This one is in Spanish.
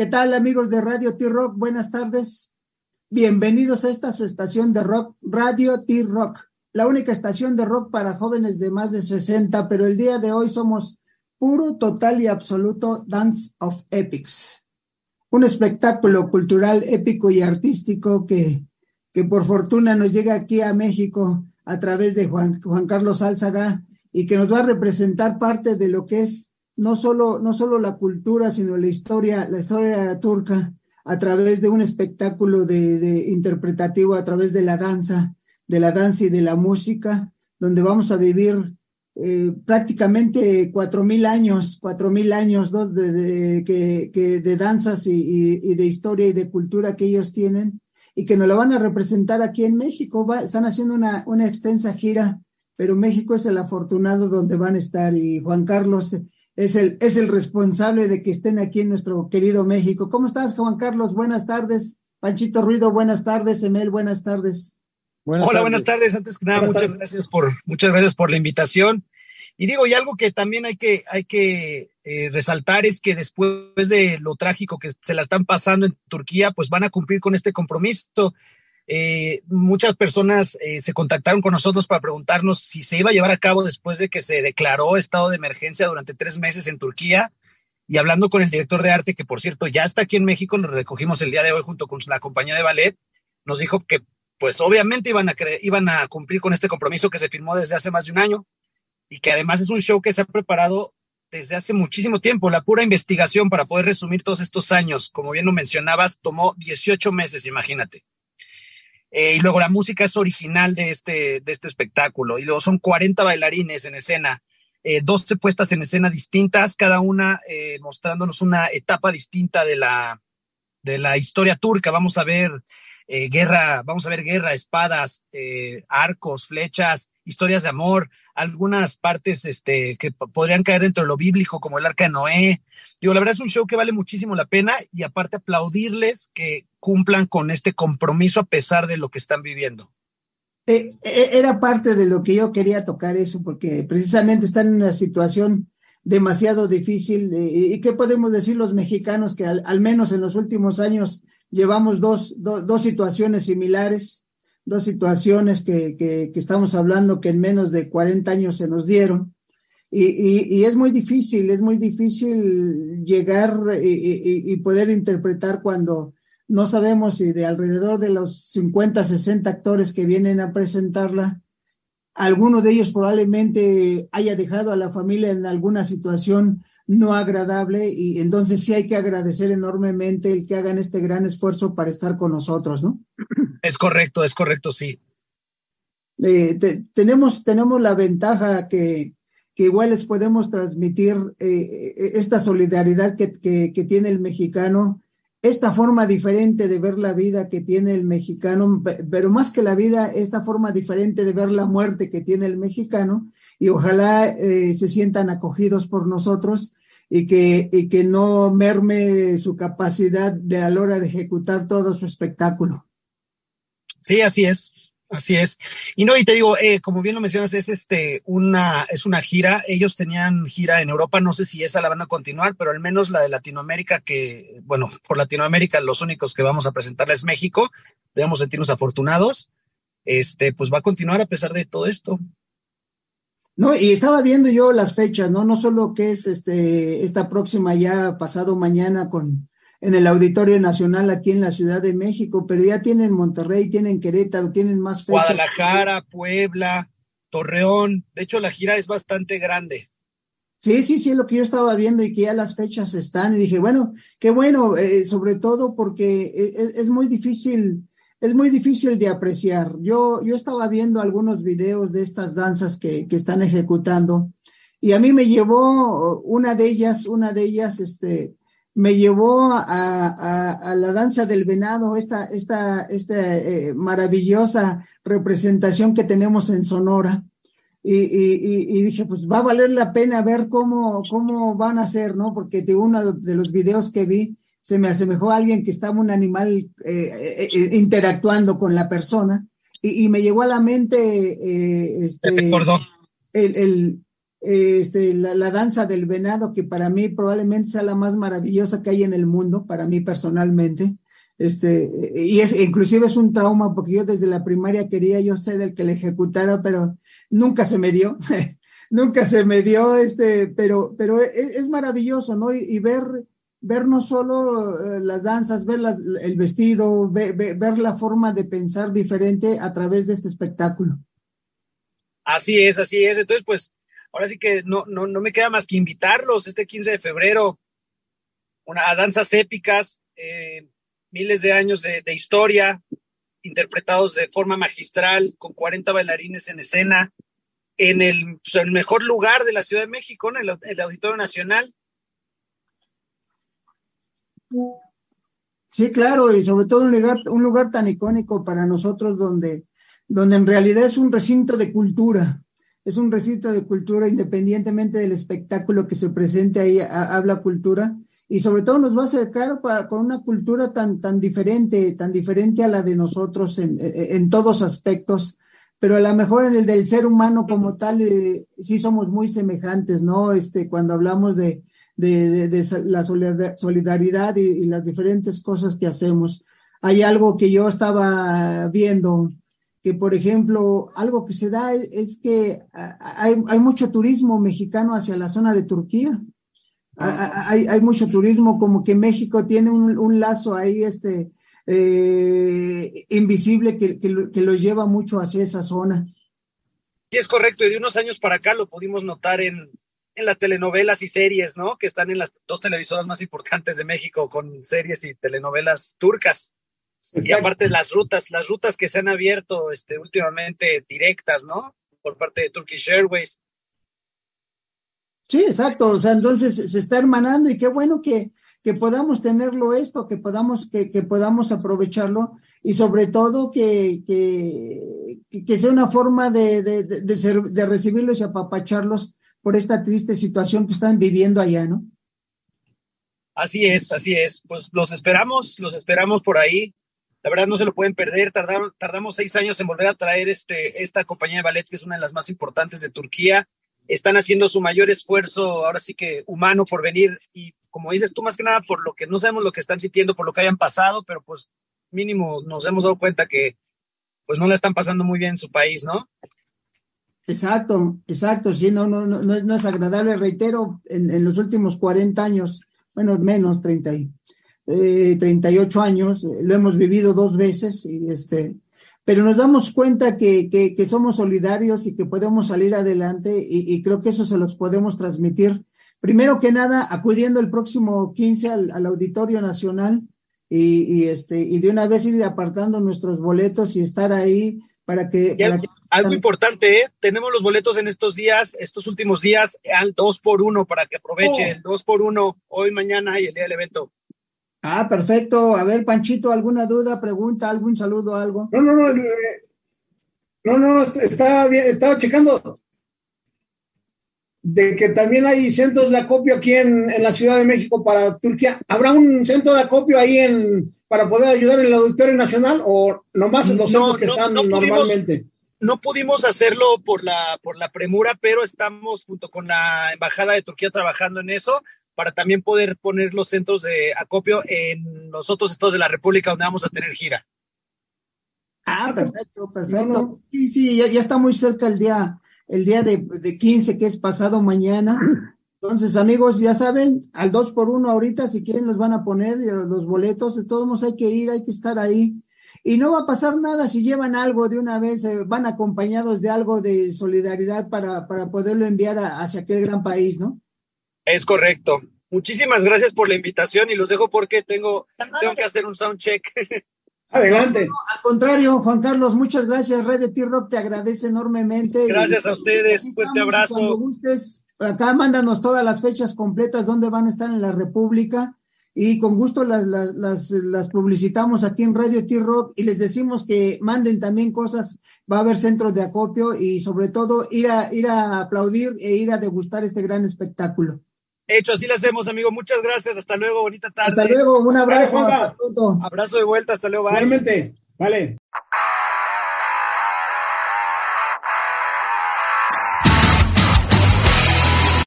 ¿Qué tal amigos de Radio T-Rock? Buenas tardes. Bienvenidos a esta su estación de rock, Radio T-Rock, la única estación de rock para jóvenes de más de 60, pero el día de hoy somos puro, total y absoluto Dance of Epics. Un espectáculo cultural épico y artístico que, que por fortuna nos llega aquí a México a través de Juan, Juan Carlos Álzaga y que nos va a representar parte de lo que es no solo, no solo la cultura, sino la historia, la historia turca a través de un espectáculo de, interpretativo, a través de la danza, de la danza y de la música, donde vamos a vivir eh, prácticamente cuatro mil años, cuatro mil años de, que, de danzas y, de historia y de cultura que ellos tienen y que nos la van a representar aquí en México. están haciendo una, una extensa gira, pero México es el afortunado donde van a estar y Juan Carlos es el, es el responsable de que estén aquí en nuestro querido México. ¿Cómo estás, Juan Carlos? Buenas tardes. Panchito Ruido, buenas tardes. Emel, buenas tardes. Hola, buenas tardes. Antes que nada, muchas gracias por, muchas gracias por la invitación. Y digo, y algo que también hay que, hay que eh, resaltar es que después de lo trágico que se la están pasando en Turquía, pues van a cumplir con este compromiso. Eh, muchas personas eh, se contactaron con nosotros para preguntarnos si se iba a llevar a cabo después de que se declaró estado de emergencia durante tres meses en Turquía. Y hablando con el director de arte, que por cierto ya está aquí en México, lo recogimos el día de hoy junto con la compañía de ballet, nos dijo que pues obviamente iban a, iban a cumplir con este compromiso que se firmó desde hace más de un año y que además es un show que se ha preparado desde hace muchísimo tiempo. La pura investigación para poder resumir todos estos años, como bien lo mencionabas, tomó 18 meses, imagínate. Eh, y luego la música es original de este, de este espectáculo. Y luego son 40 bailarines en escena, eh, 12 puestas en escena distintas, cada una eh, mostrándonos una etapa distinta de la, de la historia turca. Vamos a ver eh, guerra, vamos a ver guerra, espadas, eh, arcos, flechas, historias de amor, algunas partes este, que podrían caer dentro de lo bíblico, como el arca de Noé. Digo, la verdad es un show que vale muchísimo la pena y aparte aplaudirles que cumplan con este compromiso a pesar de lo que están viviendo. Eh, era parte de lo que yo quería tocar eso, porque precisamente están en una situación demasiado difícil. ¿Y qué podemos decir los mexicanos que al menos en los últimos años llevamos dos, dos situaciones similares, dos situaciones que, que, estamos hablando que en menos de 40 años se nos dieron. Y, y, es muy difícil, es muy difícil llegar y, y, poder interpretar cuando no sabemos si de alrededor de los 50, 60 actores que vienen a presentarla, alguno de ellos probablemente haya dejado a la familia en alguna situación no agradable y entonces sí hay que agradecer enormemente el que hagan este gran esfuerzo para estar con nosotros, ¿no? Es correcto, es correcto, sí. Eh, tenemos, tenemos la ventaja que, que igual les podemos transmitir eh, eh, esta solidaridad que, que, que, tiene el mexicano, esta forma diferente de ver la vida que tiene el mexicano, pero más que la vida, esta forma diferente de ver la muerte que tiene el mexicano, y ojalá se sientan acogidos por nosotros y que, y que no merme su capacidad de a la hora de ejecutar todo su espectáculo. Sí, así es. Así es. Y no, y te digo, eh, como bien lo mencionas, es este una, es una gira. Ellos tenían gira en Europa, no sé si esa la van a continuar, pero al menos la de Latinoamérica, que, bueno, por Latinoamérica los únicos que vamos a presentarla es México. Debemos sentirnos afortunados. Este, pues va a continuar a pesar de todo esto. No, y estaba viendo yo las fechas, ¿no? No solo que es este, esta próxima ya pasado mañana con en el Auditorio Nacional aquí en la Ciudad de México, pero ya tienen Monterrey, tienen Querétaro, tienen más fechas. Guadalajara, Puebla, Torreón. De hecho, la gira es bastante grande. Sí, sí, sí, es lo que yo estaba viendo y que ya las fechas están. Y dije, bueno, qué bueno, eh, sobre todo porque es, es, muy difícil es muy difícil de apreciar. Yo, yo estaba viendo algunos videos de estas danzas que, que están ejecutando y a mí me llevó una de ellas, una de ellas, este, me llevó a, a, a la danza del venado, esta, esta, esta eh, maravillosa representación que tenemos en Sonora. Y, y, y, dije, pues va a valer la pena ver cómo, cómo van a ser, ¿no? Porque de uno de los videos que vi, se me asemejó a alguien que estaba un animal eh, eh, eh, interactuando con la persona y, me llegó a la mente este, el, el, este, la, danza del venado, que para mí probablemente sea la más maravillosa que hay en el mundo, para mí personalmente. Este, y es, inclusive es un trauma porque yo desde la primaria quería yo ser el que le ejecutara, pero nunca se me dio, nunca se me dio, este, pero, pero es, maravilloso, ¿no? Y, ver, ver no solo eh, las danzas, ver el vestido, ver la forma de pensar diferente a través de este espectáculo. Así es, así es. Entonces, pues, ahora sí que no, no, no me queda más que invitarlos este 15 de febrero una, a danzas épicas, eh, miles de años de, historia, interpretados de forma magistral, con 40 bailarines en escena, en pues, el mejor lugar de la Ciudad de México, en el, Auditorio Nacional. Sí, claro, y sobre todo un lugar, tan icónico para nosotros donde, donde en realidad es un recinto de cultura, es un recinto de cultura independientemente del espectáculo que se presente ahí, habla cultura, y sobre todo nos va a acercar con una cultura tan, tan diferente, tan diferente a la de nosotros en, en todos aspectos, pero a lo mejor en el del ser humano como tal, eh, sí somos muy semejantes, ¿no? Este, cuando hablamos de, de, de, la solidaridad y, y, las diferentes cosas que hacemos. Hay algo que yo estaba viendo que, por ejemplo, algo que se da es, que hay, hay, mucho turismo mexicano hacia la zona de Turquía. Hay, hay, mucho turismo, como que México tiene un, un lazo ahí este, eh, invisible que, que, que, los lleva mucho hacia esa zona. Sí, es correcto, y de unos años para acá lo pudimos notar en, en las telenovelas y series, ¿no? Que están en las dos televisoras más importantes de México con series y telenovelas turcas. Y aparte las rutas, las rutas que se han abierto este, últimamente directas, ¿no? Por parte de Turkish Airways. Sí, exacto. O sea, entonces se está hermanando y qué bueno que, que podamos tenerlo esto, que podamos, que, que podamos aprovecharlo y sobre todo que, que, que sea una forma de, de, de, ser, de recibirlos y apapacharlos por esta triste situación que están viviendo allá, ¿no? Así es, así es. Pues los esperamos, los esperamos por ahí. La verdad no se lo pueden perder. Tardaron, tardamos seis años en volver a traer este, esta compañía de ballet, que es una de las más importantes de Turquía. Están haciendo su mayor esfuerzo, ahora sí que humano, por venir. Y como dices tú, más que nada por lo que no sabemos lo que están sintiendo, por lo que hayan pasado, pero pues mínimo nos hemos dado cuenta que pues no la están pasando muy bien en su país, ¿no? Exacto, exacto, sí, no, no, no, no es agradable, reitero, en, en los últimos 40 años, bueno, menos 30 y, eh, 38 años, eh, lo hemos vivido dos veces, y este, pero nos damos cuenta que, que, que somos solidarios y que podemos salir adelante y, y, creo que eso se los podemos transmitir. Primero que nada, acudiendo el próximo 15 al, al Auditorio Nacional y, y, este, y de una vez ir apartando nuestros boletos y estar ahí para que... Para que... algo importante, ¿eh? tenemos los boletos en estos días, estos últimos días, al 2 por 1 para que aproveche oh. el 2 por 1 hoy, mañana y el día del evento. Ah, perfecto. A ver, Panchito, ¿alguna duda, pregunta, algún saludo, algo? No, no, no. No, no, estaba bien, estaba checando de que también hay centros de acopio aquí en, en, la Ciudad de México para Turquía. ¿Habrá un centro de acopio ahí en para poder ayudar en el Auditorio Nacional o nomás en los centros no, que no, están no normalmente? No pudimos hacerlo por la, por la premura, pero estamos junto con la Embajada de Turquía trabajando en eso para también poder poner los centros de acopio en los otros estados de la República donde vamos a tener gira. Ah, perfecto, perfecto. Sí, sí, ya, ya está muy cerca el día, el día de, de 15, que es pasado mañana. Entonces, amigos, ya saben, al 2 por 1 ahorita, si quieren, los van a poner los boletos. De todos modos, hay que ir, hay que estar ahí. Y no va a pasar nada si llevan algo de una vez, eh, van acompañados de algo de solidaridad para, para poderlo enviar a, hacia aquel gran país, ¿no? Es correcto. Muchísimas gracias por la invitación y los dejo porque tengo, tengo que hacer un sound check. Adelante. No, al contrario, Juan Carlos, muchas gracias. Red de T-Rock te agradece enormemente. Gracias y, a ustedes. Fuerte abrazo. Cuando gustes, acá mándanos todas las fechas completas donde van a estar en la República y con gusto las, las, las, las publicitamos aquí en Radio T-Rock y les decimos que manden también cosas. Va a haber centros de acopio y sobre todo ir a, ir a aplaudir e ir a degustar este gran espectáculo. Hecho, así lo hacemos, amigo. Muchas gracias. Hasta luego. Bonita tarde. Hasta luego. Un abrazo. Vale, hasta pronto. Abrazo de vuelta. Hasta luego. Bye. Igualmente. Vale.